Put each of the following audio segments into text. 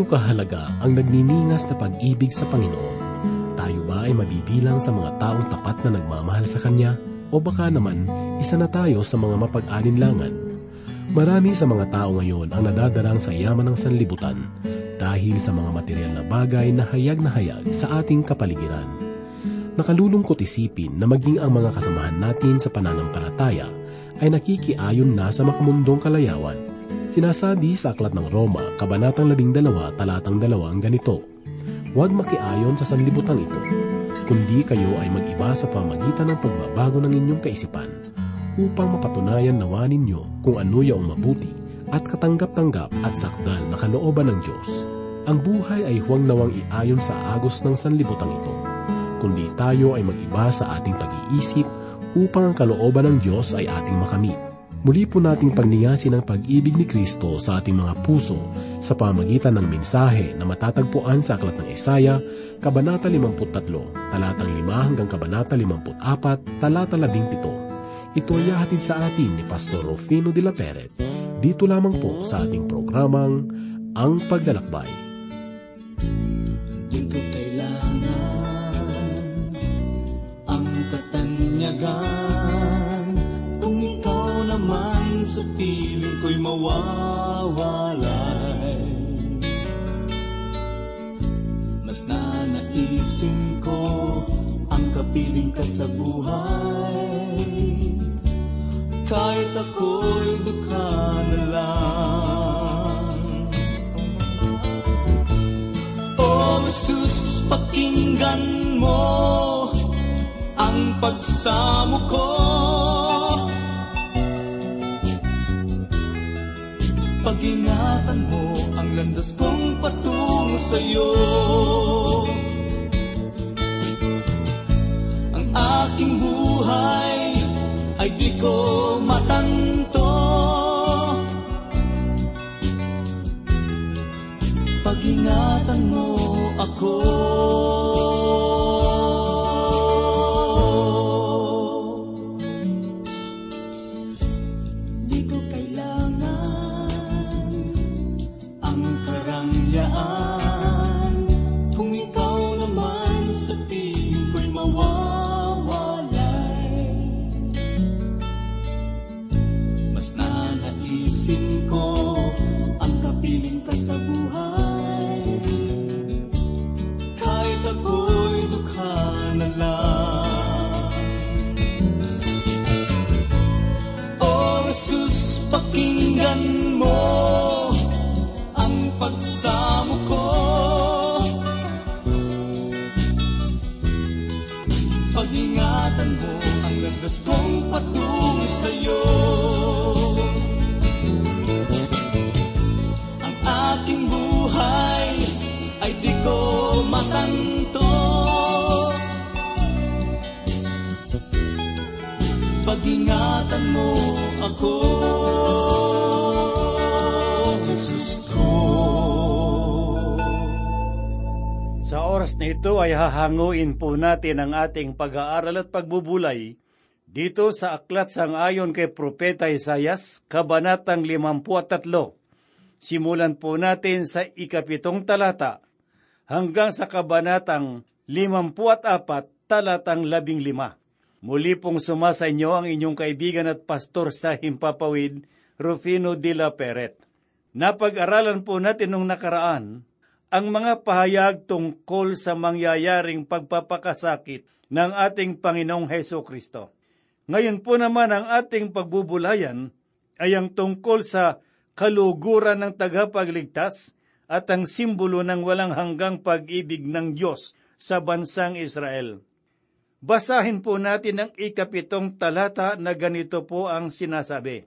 gaano kahalaga ang nagniningas na pag-ibig sa Panginoon. Tayo ba ay mabibilang sa mga taong tapat na nagmamahal sa Kanya? O baka naman, isa na tayo sa mga mapag-alinlangan? Marami sa mga tao ngayon ang nadadarang sa yaman ng sanlibutan dahil sa mga material na bagay na hayag na hayag sa ating kapaligiran. Nakalulungkot isipin na maging ang mga kasamahan natin sa pananampalataya ay nakikiayon na sa makamundong kalayawan. Sinasabi sa Aklat ng Roma, Kabanatang 12, Talatang 2 ang ganito, Huwag makiayon sa sanlibutan ito, kundi kayo ay mag-iba sa pamagitan ng pagbabago ng inyong kaisipan, upang mapatunayan nawa ninyo kung ano yaong mabuti at katanggap-tanggap at sakdal na kalooban ng Diyos. Ang buhay ay huwag nawang iayon sa agos ng sanlibutan ito, kundi tayo ay mag-iba sa ating pag-iisip upang ang kalooban ng Diyos ay ating makamit. Muli po nating pagningasin ang pag-ibig ni Kristo sa ating mga puso sa pamagitan ng mensahe na matatagpuan sa Aklat ng Isaya, Kabanata 53, talatang 5 hanggang Kabanata 54, talata 17. Ito ay hatid sa atin ni Pastor Rufino de la Peret. Dito lamang po sa ating programang Ang Paglalakbay. Di ko kailangan ang katanyagan naman sa piling ko'y mawawalay. Mas nanaisin ko ang kapiling ka sa buhay. Kahit ako'y dukha na lang. O Jesus, pakinggan mo ang pagsamo ko. Pag-ingatan mo ang landas kong patungo sa'yo. Ang aking buhay ay di ko matanto. Pag-ingatan mo ay hahanguin po natin ang ating pag-aaral at pagbubulay dito sa aklat sang ayon kay Propeta Isayas, Kabanatang 53. Simulan po natin sa ikapitong talata hanggang sa Kabanatang 54, talatang 15. Muli pong sumasa inyo ang inyong kaibigan at pastor sa Himpapawid, Rufino de la Peret. Napag-aralan po natin nung nakaraan ang mga pahayag tungkol sa mangyayaring pagpapakasakit ng ating Panginoong Heso Kristo. Ngayon po naman ang ating pagbubulayan ay ang tungkol sa kaluguran ng tagapagligtas at ang simbolo ng walang hanggang pag-ibig ng Diyos sa bansang Israel. Basahin po natin ang ikapitong talata na ganito po ang sinasabi.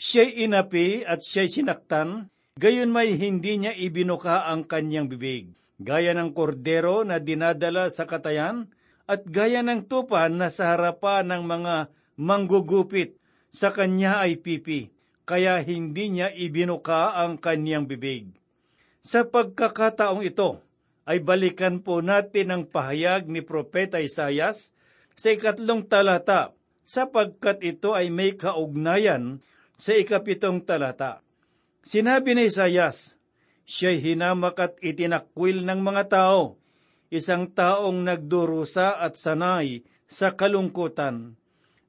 Siya'y inapi at siya'y sinaktan, gayon may hindi niya ibinuka ang kanyang bibig. Gaya ng kordero na dinadala sa katayan, at gaya ng tupan na sa harapan ng mga manggugupit, sa kanya ay pipi, kaya hindi niya ibinuka ang kanyang bibig. Sa pagkakataong ito, ay balikan po natin ang pahayag ni Propeta Isayas sa ikatlong talata, sapagkat ito ay may kaugnayan sa ikapitong talata. Sinabi ni Isayas, Siya'y hinamak at itinakwil ng mga tao, isang taong nagdurusa at sanay sa kalungkutan.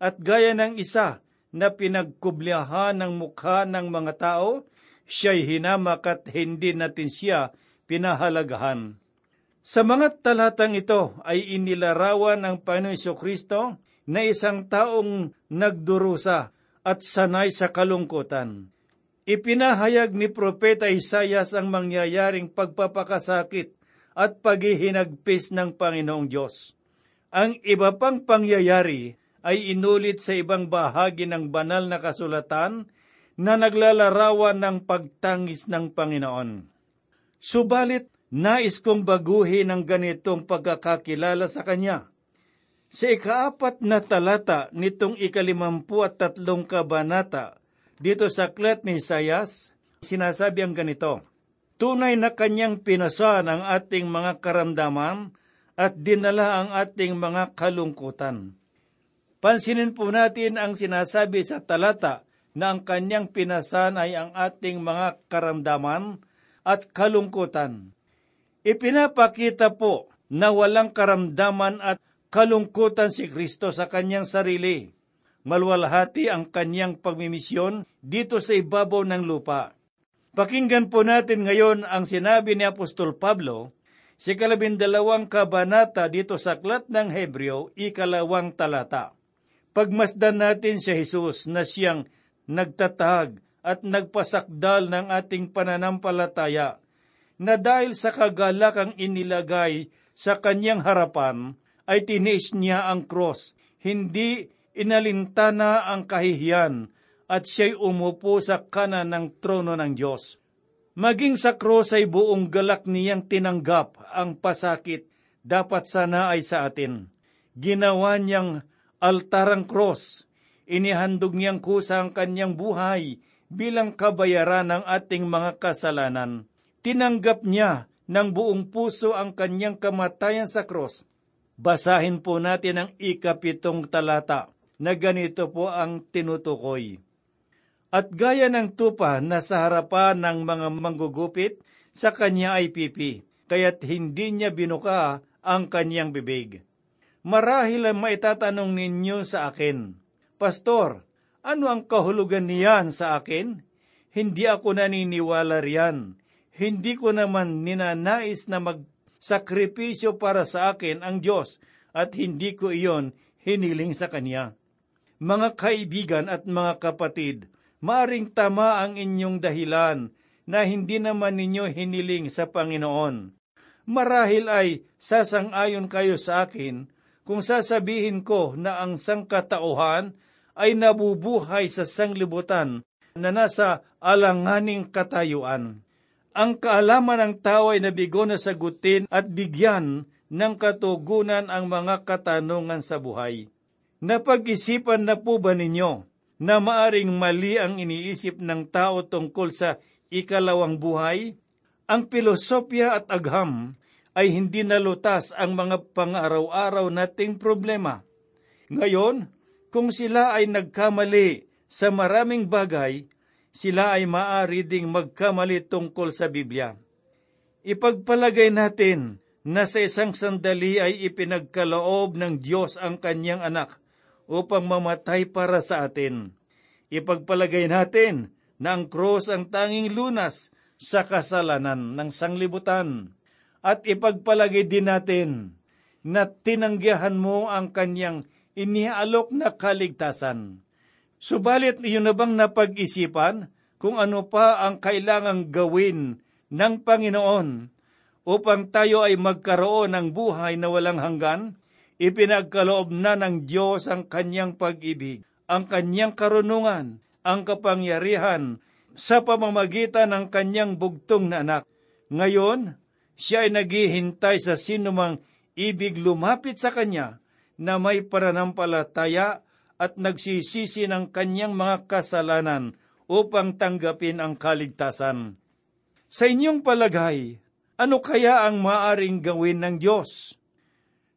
At gaya ng isa na pinagkublihan ng mukha ng mga tao, siya'y hinamak at hindi natin siya pinahalagahan. Sa mga talatang ito ay inilarawan ang Panginoon Kristo na isang taong nagdurusa at sanay sa kalungkutan. Ipinahayag ni Propeta Isayas ang mangyayaring pagpapakasakit at paghihinagpis ng Panginoong Diyos. Ang iba pang pangyayari ay inulit sa ibang bahagi ng banal na kasulatan na naglalarawan ng pagtangis ng Panginoon. Subalit, nais kong baguhin ang ganitong pagkakakilala sa Kanya. Sa ikaapat na talata nitong ikalimampu at tatlong kabanata, dito sa Klet ni Isayas, sinasabi ang ganito, Tunay na kanyang pinasan ang ating mga karamdaman at dinala ang ating mga kalungkutan. Pansinin po natin ang sinasabi sa talata na ang kanyang pinasan ay ang ating mga karamdaman at kalungkutan. Ipinapakita po na walang karamdaman at kalungkutan si Kristo sa kanyang sarili. Malwalhati ang kanyang pagmimisyon dito sa ibabaw ng lupa. Pakinggan po natin ngayon ang sinabi ni Apostol Pablo sa kalabindalawang kabanata dito sa Aklat ng Hebreo, ikalawang talata. Pagmasdan natin si Jesus na siyang nagtatag at nagpasakdal ng ating pananampalataya na dahil sa kagalakang inilagay sa kanyang harapan ay tiniis niya ang cross, hindi inalintana ang kahihiyan at siya'y umupo sa kanan ng trono ng Diyos. Maging sa cross ay buong galak niyang tinanggap ang pasakit dapat sana ay sa atin. Ginawa niyang altarang cross, inihandog niyang kusa ang kanyang buhay bilang kabayaran ng ating mga kasalanan. Tinanggap niya ng buong puso ang kanyang kamatayan sa cross. Basahin po natin ang ikapitong talata na ganito po ang tinutukoy. At gaya ng tupa na sa harapan ng mga manggugupit, sa kanya ay pipi, kaya't hindi niya binuka ang kanyang bibig. Marahil ang maitatanong ninyo sa akin, Pastor, ano ang kahulugan niyan sa akin? Hindi ako naniniwala riyan. Hindi ko naman ninanais na magsakripisyo para sa akin ang Diyos at hindi ko iyon hiniling sa Kanya. Mga kaibigan at mga kapatid, maaring tama ang inyong dahilan na hindi naman ninyo hiniling sa Panginoon. Marahil ay sasang-ayon kayo sa akin kung sasabihin ko na ang sangkatauhan ay nabubuhay sa sanglibutan na nasa alanganing katayuan. Ang kaalaman ng tao ay nabigo na sagutin at bigyan ng katugunan ang mga katanungan sa buhay. Napag-isipan na po ba ninyo na maaring mali ang iniisip ng tao tungkol sa ikalawang buhay? Ang pilosopya at agham ay hindi nalutas ang mga pang-araw-araw nating problema. Ngayon, kung sila ay nagkamali sa maraming bagay, sila ay maari ding magkamali tungkol sa Biblia. Ipagpalagay natin na sa isang sandali ay ipinagkaloob ng Diyos ang kanyang anak upang mamatay para sa atin. Ipagpalagay natin na ang krus ang tanging lunas sa kasalanan ng sanglibutan. At ipagpalagay din natin na tinanggihan mo ang kanyang inialok na kaligtasan. Subalit iyon na bang napag-isipan kung ano pa ang kailangang gawin ng Panginoon upang tayo ay magkaroon ng buhay na walang hanggan? Ipinagkaloob na ng Diyos ang kanyang pag-ibig, ang kanyang karunungan, ang kapangyarihan sa pamamagitan ng kanyang bugtong na anak. Ngayon, siya ay naghihintay sa sinumang ibig lumapit sa kanya na may pananampalataya at nagsisisi ng kanyang mga kasalanan upang tanggapin ang kaligtasan. Sa inyong palagay, ano kaya ang maaring gawin ng Diyos?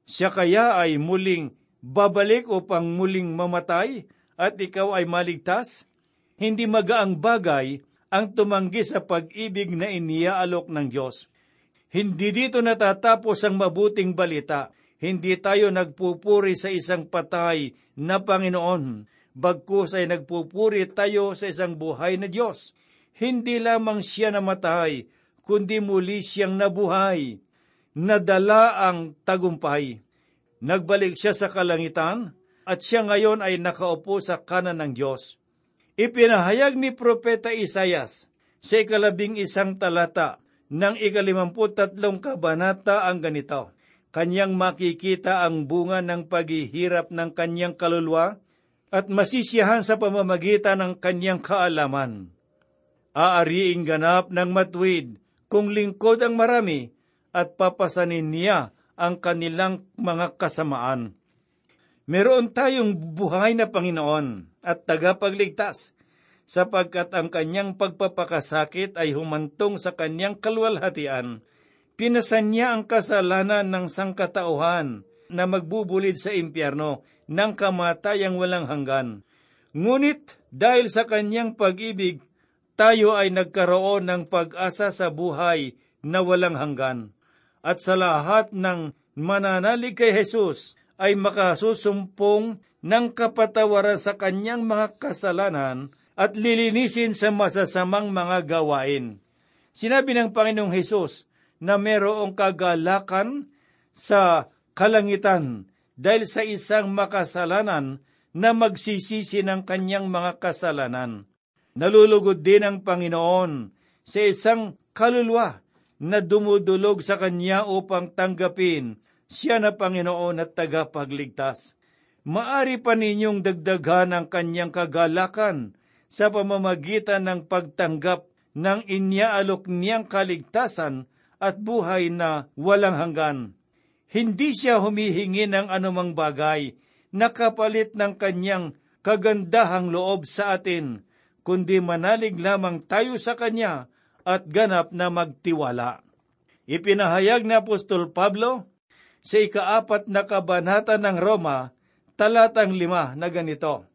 Siya kaya ay muling babalik upang muling mamatay at ikaw ay maligtas? Hindi magaang bagay ang tumanggi sa pag-ibig na iniaalok ng Diyos. Hindi dito natatapos ang mabuting balita. Hindi tayo nagpupuri sa isang patay na Panginoon, bagkus ay nagpupuri tayo sa isang buhay na Diyos. Hindi lamang siya namatay, kundi muli siyang nabuhay. Nadala ang tagumpay. Nagbalik siya sa kalangitan, at siya ngayon ay nakaupo sa kanan ng Diyos. Ipinahayag ni Propeta Isayas sa ikalabing isang talata ng ikalimamputatlong kabanata ang ganito. Kanyang makikita ang bunga ng paghihirap ng kanyang kaluluwa at masisiyahan sa pamamagitan ng kanyang kaalaman. Aariing ganap ng matwid kung lingkod ang marami at papasanin niya ang kanilang mga kasamaan. Meron tayong buhay na Panginoon at tagapagligtas sapagkat ang kanyang pagpapakasakit ay humantong sa kanyang kalwalhatian. Pinasan niya ang kasalanan ng sangkatauhan na magbubulid sa impyerno ng kamatayang walang hanggan. Ngunit dahil sa kanyang pag-ibig, tayo ay nagkaroon ng pag-asa sa buhay na walang hanggan. At sa lahat ng mananalig kay Jesus ay makasusumpong ng kapatawaran sa kanyang mga kasalanan at lilinisin sa masasamang mga gawain. Sinabi ng Panginoong Hesus na merong kagalakan sa kalangitan dahil sa isang makasalanan na magsisisi ng kanyang mga kasalanan. Nalulugod din ang Panginoon sa isang kaluluwa na dumudulog sa Kanya upang tanggapin siya na Panginoon at tagapagligtas. Maari pa ninyong dagdagan ang Kanyang kagalakan sa pamamagitan ng pagtanggap ng inyaalok niyang kaligtasan at buhay na walang hanggan. Hindi siya humihingi ng anumang bagay na kapalit ng kanyang kagandahang loob sa atin, kundi manalig lamang tayo sa kanya at ganap na magtiwala. Ipinahayag ni Apostol Pablo sa ikaapat na kabanata ng Roma, talatang lima na ganito,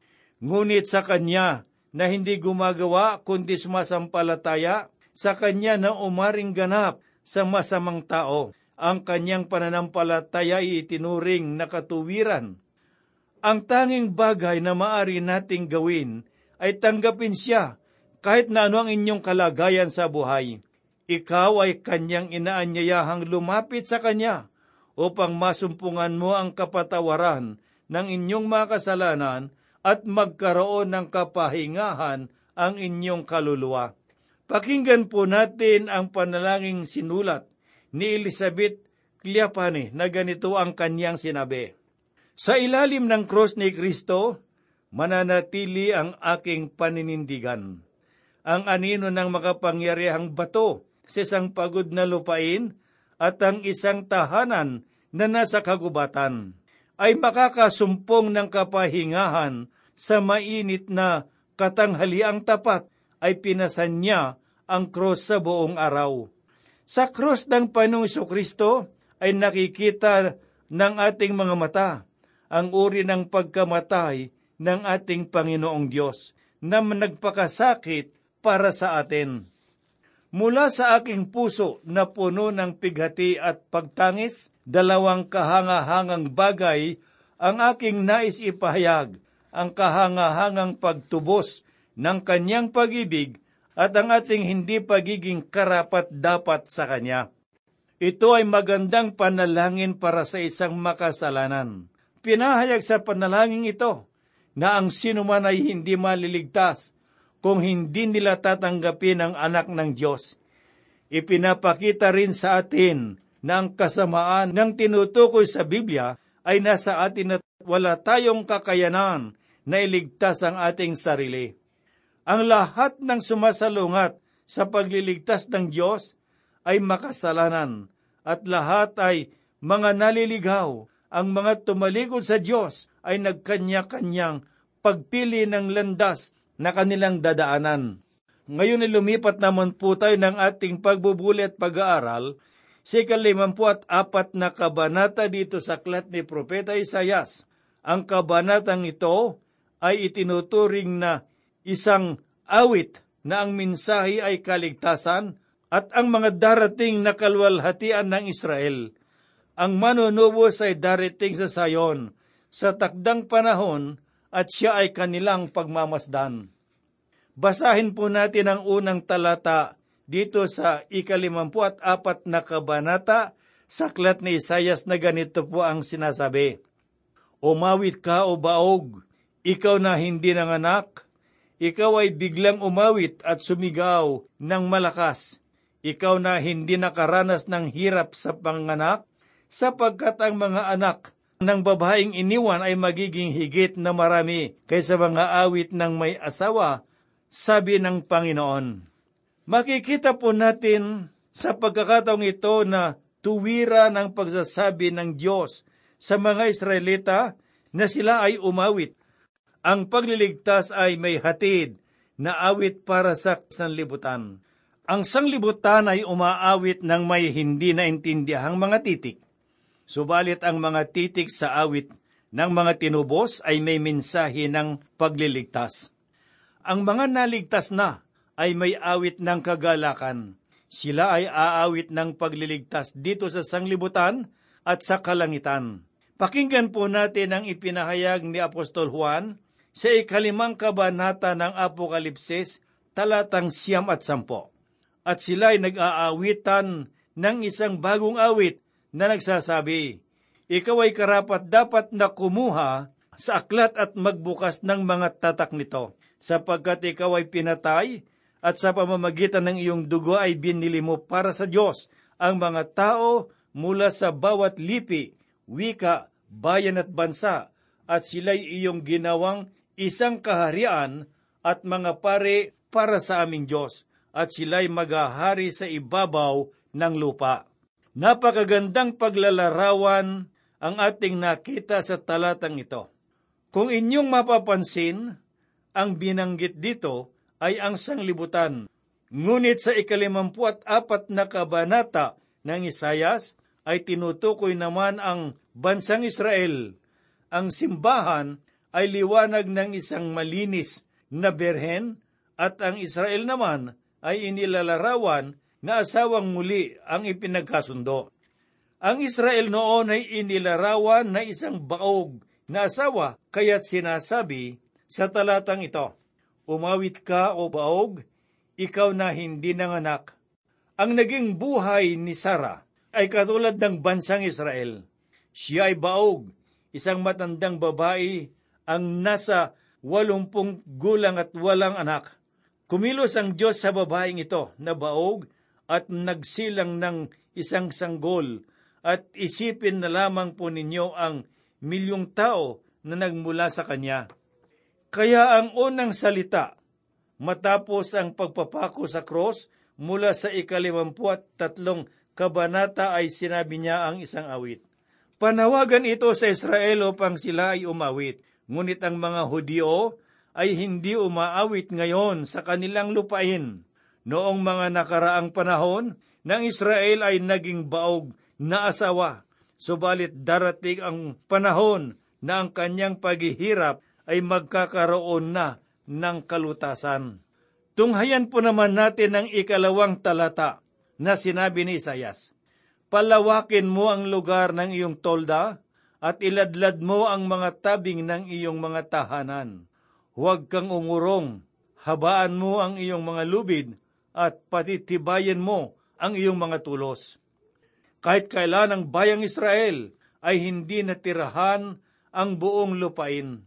Ngunit sa kanya na hindi gumagawa kundi sumasampalataya sa kanya na umaring ganap sa masamang tao. Ang kanyang pananampalataya ay itinuring na katuwiran. Ang tanging bagay na maari nating gawin ay tanggapin siya kahit na ano ang inyong kalagayan sa buhay. Ikaw ay kanyang inaanyayahang lumapit sa kanya upang masumpungan mo ang kapatawaran ng inyong mga kasalanan at magkaroon ng kapahingahan ang inyong kaluluwa. Pakinggan po natin ang panalangin sinulat ni Elizabeth Cleapane na ganito ang kanyang sinabi. Sa ilalim ng cross ni Kristo, mananatili ang aking paninindigan. Ang anino ng makapangyarihang bato sa isang pagod na lupain at ang isang tahanan na nasa kagubatan ay makakasumpong ng kapahingahan sa mainit na katanghaliang tapat ay pinasan niya ang cross sa buong araw. Sa cross ng Panginoong Kristo ay nakikita ng ating mga mata ang uri ng pagkamatay ng ating Panginoong Diyos na nagpakasakit para sa atin. Mula sa aking puso na puno ng pighati at pagtangis, dalawang kahangahangang bagay ang aking nais ipahayag, ang kahangahangang pagtubos ng kanyang pag-ibig at ang ating hindi pagiging karapat-dapat sa kanya. Ito ay magandang panalangin para sa isang makasalanan. Pinahayag sa panalangin ito na ang sinuman ay hindi maliligtas kung hindi nila tatanggapin ang anak ng Diyos. Ipinapakita rin sa atin na ang kasamaan ng tinutukoy sa Biblia ay nasa atin at wala tayong kakayanan na iligtas ang ating sarili. Ang lahat ng sumasalungat sa pagliligtas ng Diyos ay makasalanan at lahat ay mga naliligaw. Ang mga tumalikod sa Diyos ay nagkanya-kanyang pagpili ng landas na kanilang dadaanan. Ngayon ay lumipat naman po tayo ng ating pagbubuli at pag-aaral sa ikalimampu at apat na kabanata dito sa klat ni Propeta Isayas. Ang kabanatang ito ay itinuturing na isang awit na ang minsahi ay kaligtasan at ang mga darating na kalwalhatian ng Israel. Ang manunubos ay darating sa Sayon sa takdang panahon at siya ay kanilang pagmamasdan. Basahin po natin ang unang talata dito sa ikalimampu at apat na kabanata sa aklat ni Isayas na ganito po ang sinasabi. Umawit ka o baog, ikaw na hindi nanganak, ikaw ay biglang umawit at sumigaw ng malakas. Ikaw na hindi nakaranas ng hirap sa panganak, sapagkat ang mga anak ng babaeng iniwan ay magiging higit na marami kaysa mga awit ng may asawa, sabi ng Panginoon. Makikita po natin sa pagkakataong ito na tuwira ng pagsasabi ng Diyos sa mga Israelita na sila ay umawit. Ang pagliligtas ay may hatid na awit para sa sanlibutan. Ang sanglibutan ay umaawit ng may hindi naintindihang mga titik. Subalit ang mga titik sa awit ng mga tinubos ay may mensahe ng pagliligtas. Ang mga naligtas na ay may awit ng kagalakan. Sila ay aawit ng pagliligtas dito sa sanglibutan at sa kalangitan. Pakinggan po natin ang ipinahayag ni Apostol Juan sa ikalimang kabanata ng Apokalipsis, talatang siyam at sampo. At sila ay nag-aawitan ng isang bagong awit na nagsasabi, Ikaw ay karapat dapat na kumuha sa aklat at magbukas ng mga tatak nito, sapagkat ikaw ay pinatay at sa pamamagitan ng iyong dugo ay binili mo para sa Diyos ang mga tao mula sa bawat lipi, wika, bayan at bansa, at sila'y iyong ginawang isang kaharian at mga pare para sa aming Diyos, at sila'y maghahari sa ibabaw ng lupa. Napakagandang paglalarawan ang ating nakita sa talatang ito. Kung inyong mapapansin, ang binanggit dito ay ang sanglibutan. Ngunit sa ikalimampu at apat na kabanata ng Isayas ay tinutukoy naman ang bansang Israel. Ang simbahan ay liwanag ng isang malinis na berhen at ang Israel naman ay inilalarawan na asawang muli ang ipinagkasundo. Ang Israel noon ay inilarawan na isang baog na asawa, kaya't sinasabi sa talatang ito, Umawit ka o baog, ikaw na hindi nanganak. Ang naging buhay ni Sara ay katulad ng bansang Israel. Siya ay baog, isang matandang babae ang nasa walumpung gulang at walang anak. Kumilos ang Diyos sa babaeng ito na baog at nagsilang ng isang sanggol at isipin na lamang po ninyo ang milyong tao na nagmula sa Kanya. Kaya ang unang salita, matapos ang pagpapako sa cross, mula sa ikalimampu at tatlong kabanata ay sinabi niya ang isang awit. Panawagan ito sa Israel upang sila ay umawit, ngunit ang mga Hudyo ay hindi umaawit ngayon sa kanilang lupain. Noong mga nakaraang panahon, ng Israel ay naging baog na asawa, subalit darating ang panahon na ang kanyang paghihirap ay magkakaroon na ng kalutasan. Tunghayan po naman natin ang ikalawang talata na sinabi ni Isayas. Palawakin mo ang lugar ng iyong tolda at iladlad mo ang mga tabing ng iyong mga tahanan. Huwag kang umurong, habaan mo ang iyong mga lubid at patitibayan mo ang iyong mga tulos. Kahit kailan ang bayang Israel ay hindi natirahan ang buong lupain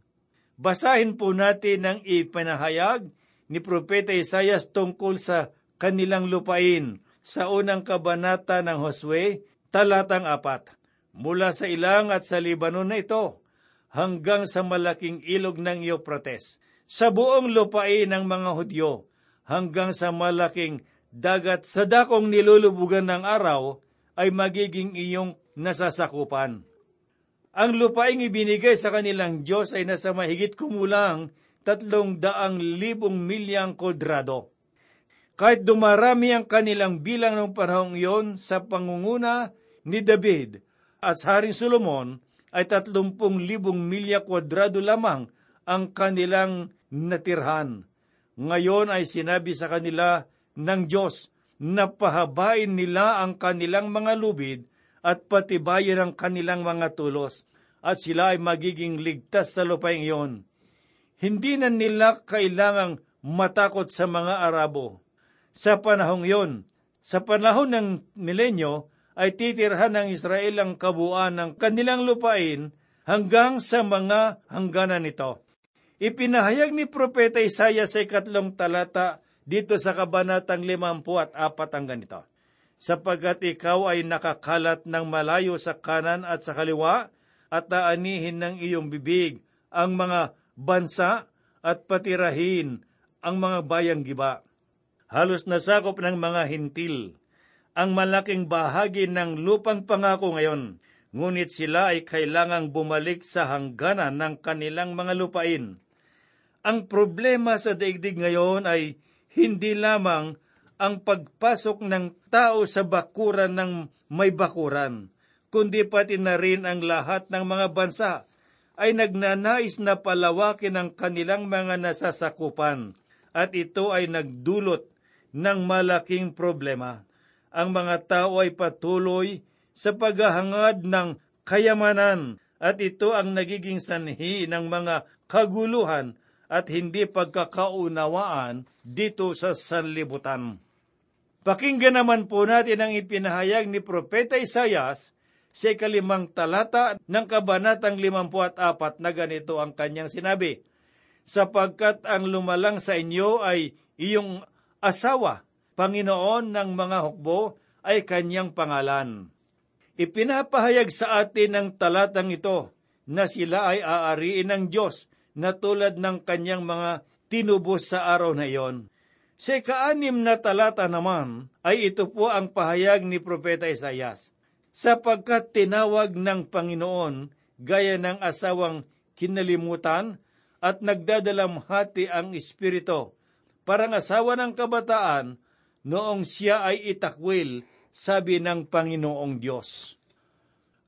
Basahin po natin ang ipinahayag ni Propeta Isayas tungkol sa kanilang lupain sa unang kabanata ng Josue, talatang apat. Mula sa ilang at sa Libanon na ito, hanggang sa malaking ilog ng Euphrates, sa buong lupain ng mga Hudyo, hanggang sa malaking dagat sa dakong nilulubugan ng araw, ay magiging iyong nasasakupan. Ang lupaing ibinigay sa kanilang Diyos ay nasa mahigit kumulang tatlong daang libong milyang kodrado. Kahit dumarami ang kanilang bilang ng panahong iyon sa pangunguna ni David at Haring Solomon, ay tatlumpung libong milya kwadrado lamang ang kanilang natirhan. Ngayon ay sinabi sa kanila ng Diyos na pahabain nila ang kanilang mga lubid at patibayin ang kanilang mga tulos at sila ay magiging ligtas sa lupaing iyon. Hindi na nila kailangang matakot sa mga Arabo. Sa panahong iyon, sa panahon ng milenyo, ay titirhan ng Israel ang kabuuan ng kanilang lupain hanggang sa mga hangganan nito. Ipinahayag ni Propeta Isaiah sa ikatlong talata dito sa kabanatang limampu at apat ang ganito. Sapagkat ikaw ay nakakalat ng malayo sa kanan at sa kaliwa at taanihin ng iyong bibig ang mga bansa at patirahin ang mga bayang giba. Halos nasakop ng mga hintil ang malaking bahagi ng lupang pangako ngayon, ngunit sila ay kailangang bumalik sa hangganan ng kanilang mga lupain. Ang problema sa daigdig ngayon ay hindi lamang ang pagpasok ng tao sa bakuran ng may bakuran, kundi pati na rin ang lahat ng mga bansa ay nagnanais na palawakin ang kanilang mga nasasakupan at ito ay nagdulot ng malaking problema. Ang mga tao ay patuloy sa paghahangad ng kayamanan at ito ang nagiging sanhi ng mga kaguluhan at hindi pagkakaunawaan dito sa sanlibutan. Pakinggan naman po natin ang ipinahayag ni Propeta Isayas sa ikalimang talata ng kabanatang 54 na ganito ang kanyang sinabi, Sapagkat ang lumalang sa inyo ay iyong asawa, Panginoon ng mga hukbo, ay kanyang pangalan. Ipinapahayag sa atin ng talatang ito na sila ay aariin ng Diyos na tulad ng kanyang mga tinubos sa araw na iyon. Sa kaanim na talata naman ay ito po ang pahayag ni Propeta Isayas sapagkat tinawag ng Panginoon gaya ng asawang kinalimutan at nagdadalamhati ang Espiritu, parang asawa ng kabataan noong siya ay itakwil, sabi ng Panginoong Diyos.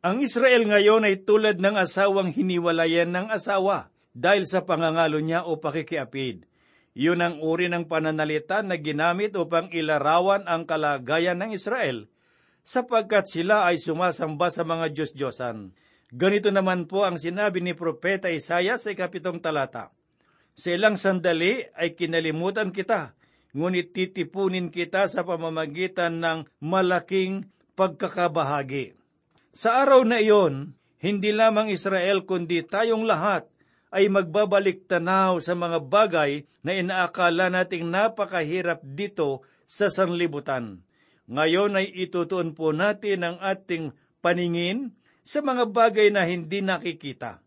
Ang Israel ngayon ay tulad ng asawang hiniwalayan ng asawa dahil sa pangangalo niya o pakikiapid. Iyon ang uri ng pananalita na ginamit upang ilarawan ang kalagayan ng Israel sapagkat sila ay sumasamba sa mga Diyos-Diyosan. Ganito naman po ang sinabi ni Propeta Isaiah sa ikapitong talata. Sa ilang sandali ay kinalimutan kita, ngunit titipunin kita sa pamamagitan ng malaking pagkakabahagi. Sa araw na iyon, hindi lamang Israel kundi tayong lahat ay magbabalik tanaw sa mga bagay na inaakala nating napakahirap dito sa sanlibutan. Ngayon ay itutuon po natin ang ating paningin sa mga bagay na hindi nakikita.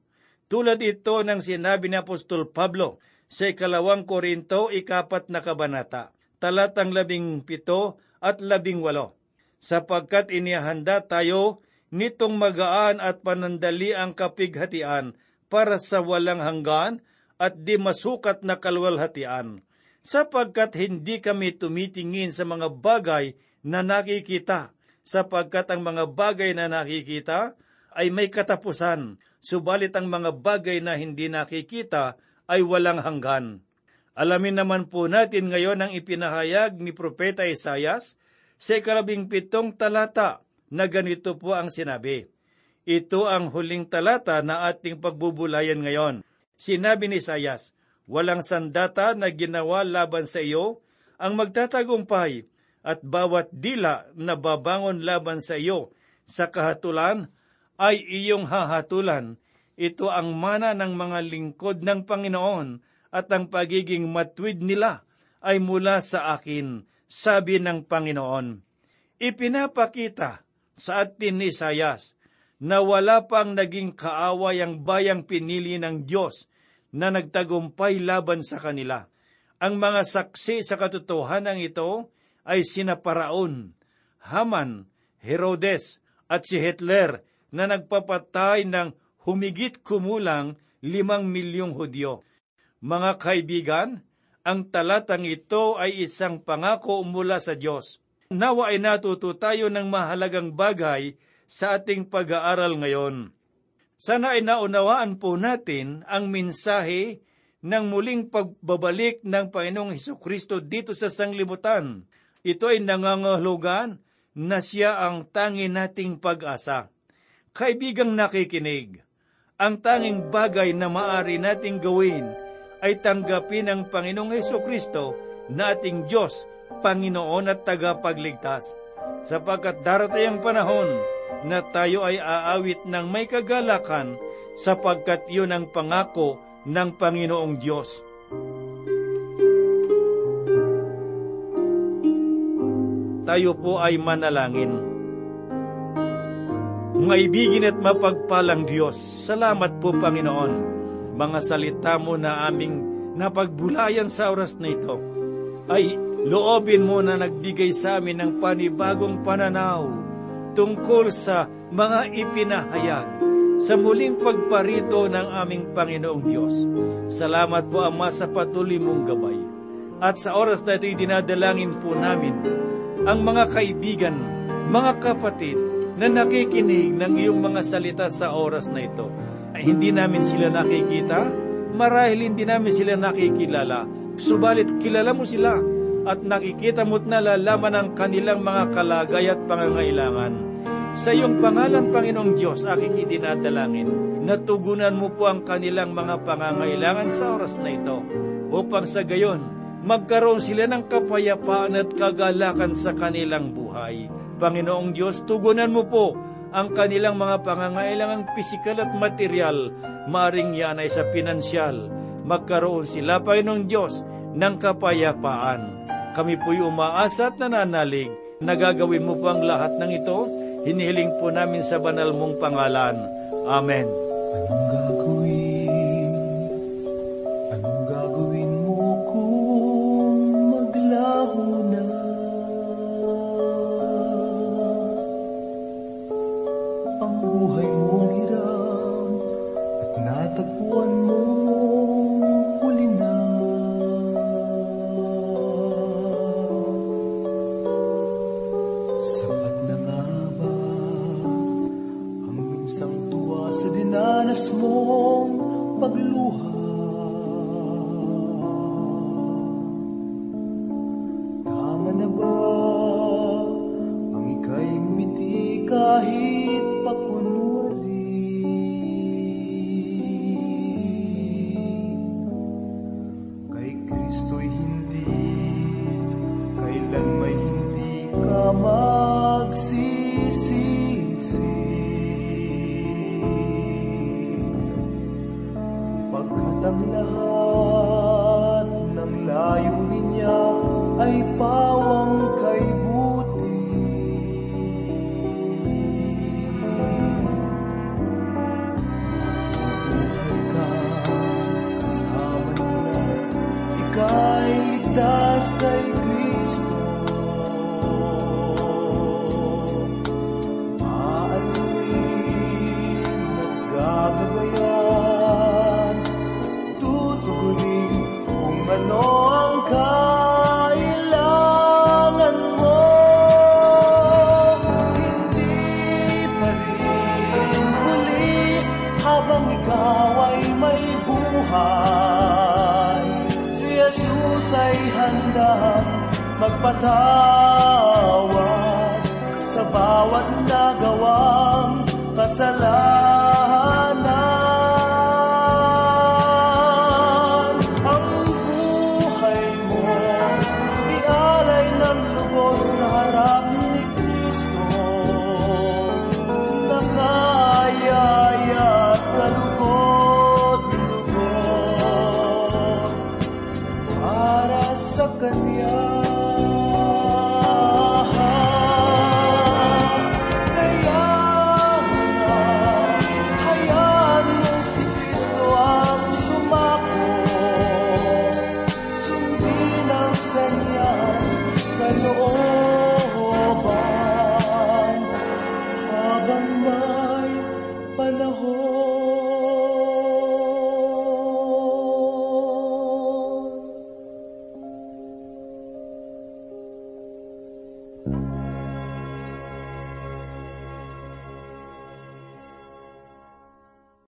Tulad ito ng sinabi ni Apostol Pablo sa ikalawang Korinto, ikapat na kabanata, talatang labing pito at labing walo. Sapagkat inihanda tayo nitong magaan at panandali ang kapighatian para sa walang hanggan at di masukat na kalwalhatian, sapagkat hindi kami tumitingin sa mga bagay na nakikita, sapagkat ang mga bagay na nakikita ay may katapusan, subalit ang mga bagay na hindi nakikita ay walang hanggan. Alamin naman po natin ngayon ang ipinahayag ni Propeta Isayas sa ikalabing pitong talata na ganito po ang sinabi. Ito ang huling talata na ating pagbubulayan ngayon. Sinabi ni Isayas, Walang sandata na ginawa laban sa iyo ang magtatagumpay at bawat dila na babangon laban sa iyo sa kahatulan ay iyong hahatulan. Ito ang mana ng mga lingkod ng Panginoon at ang pagiging matwid nila ay mula sa akin, sabi ng Panginoon. Ipinapakita sa atin ni Sayas na wala pang naging kaaway ang bayang pinili ng Diyos na nagtagumpay laban sa kanila. Ang mga saksi sa katotohanan ito ay sina Paraon, Haman, Herodes at si Hitler na nagpapatay ng humigit kumulang limang milyong Hudyo. Mga kaibigan, ang talatang ito ay isang pangako mula sa Diyos. Nawa ay natuto tayo ng mahalagang bagay sa ating pag-aaral ngayon. Sana ay naunawaan po natin ang mensahe ng muling pagbabalik ng Panginoong Heso Kristo dito sa sanglibutan. Ito ay nangangahulugan na siya ang tangi nating pag-asa. Kaibigang nakikinig, ang tanging bagay na maari nating gawin ay tanggapin ang Panginoong Heso Kristo na ating Diyos, Panginoon at tagapagligtas. Sapagkat darating ang panahon na tayo ay aawit ng may kagalakan sapagkat iyon ang pangako ng Panginoong Diyos. Tayo po ay manalangin. Maibigin at mapagpalang Diyos, salamat po Panginoon, mga salita mo na aming napagbulayan sa oras na ito, ay loobin mo na nagbigay sa amin ng panibagong pananaw tungkol sa mga ipinahayag sa muling pagparito ng aming Panginoong Diyos. Salamat po Ama sa patuloy mong gabay. At sa oras na ito'y dinadalangin po namin ang mga kaibigan, mga kapatid na nakikinig ng iyong mga salita sa oras na ito. Ay hindi namin sila nakikita, marahil hindi namin sila nakikilala, subalit kilala mo sila at nakikita mo't nalalaman ang kanilang mga kalagay at pangangailangan. Sa iyong pangalan, Panginoong Diyos, aking idinadalangin, natugunan mo po ang kanilang mga pangangailangan sa oras na ito, upang sa gayon, magkaroon sila ng kapayapaan at kagalakan sa kanilang buhay. Panginoong Diyos, tugunan mo po ang kanilang mga pangangailangang pisikal at material, maring yan ay sa pinansyal. Magkaroon sila, Panginoong Diyos, ng kapayapaan. Kami po'y umaasa at nananalig, nagagawin mo po ang lahat ng ito, hinihiling po namin sa banal mong pangalan. Amen. Anong gagawin? Anong gagawin mo kung maglaho na? Ang buhay mong hiram at natagpuan mong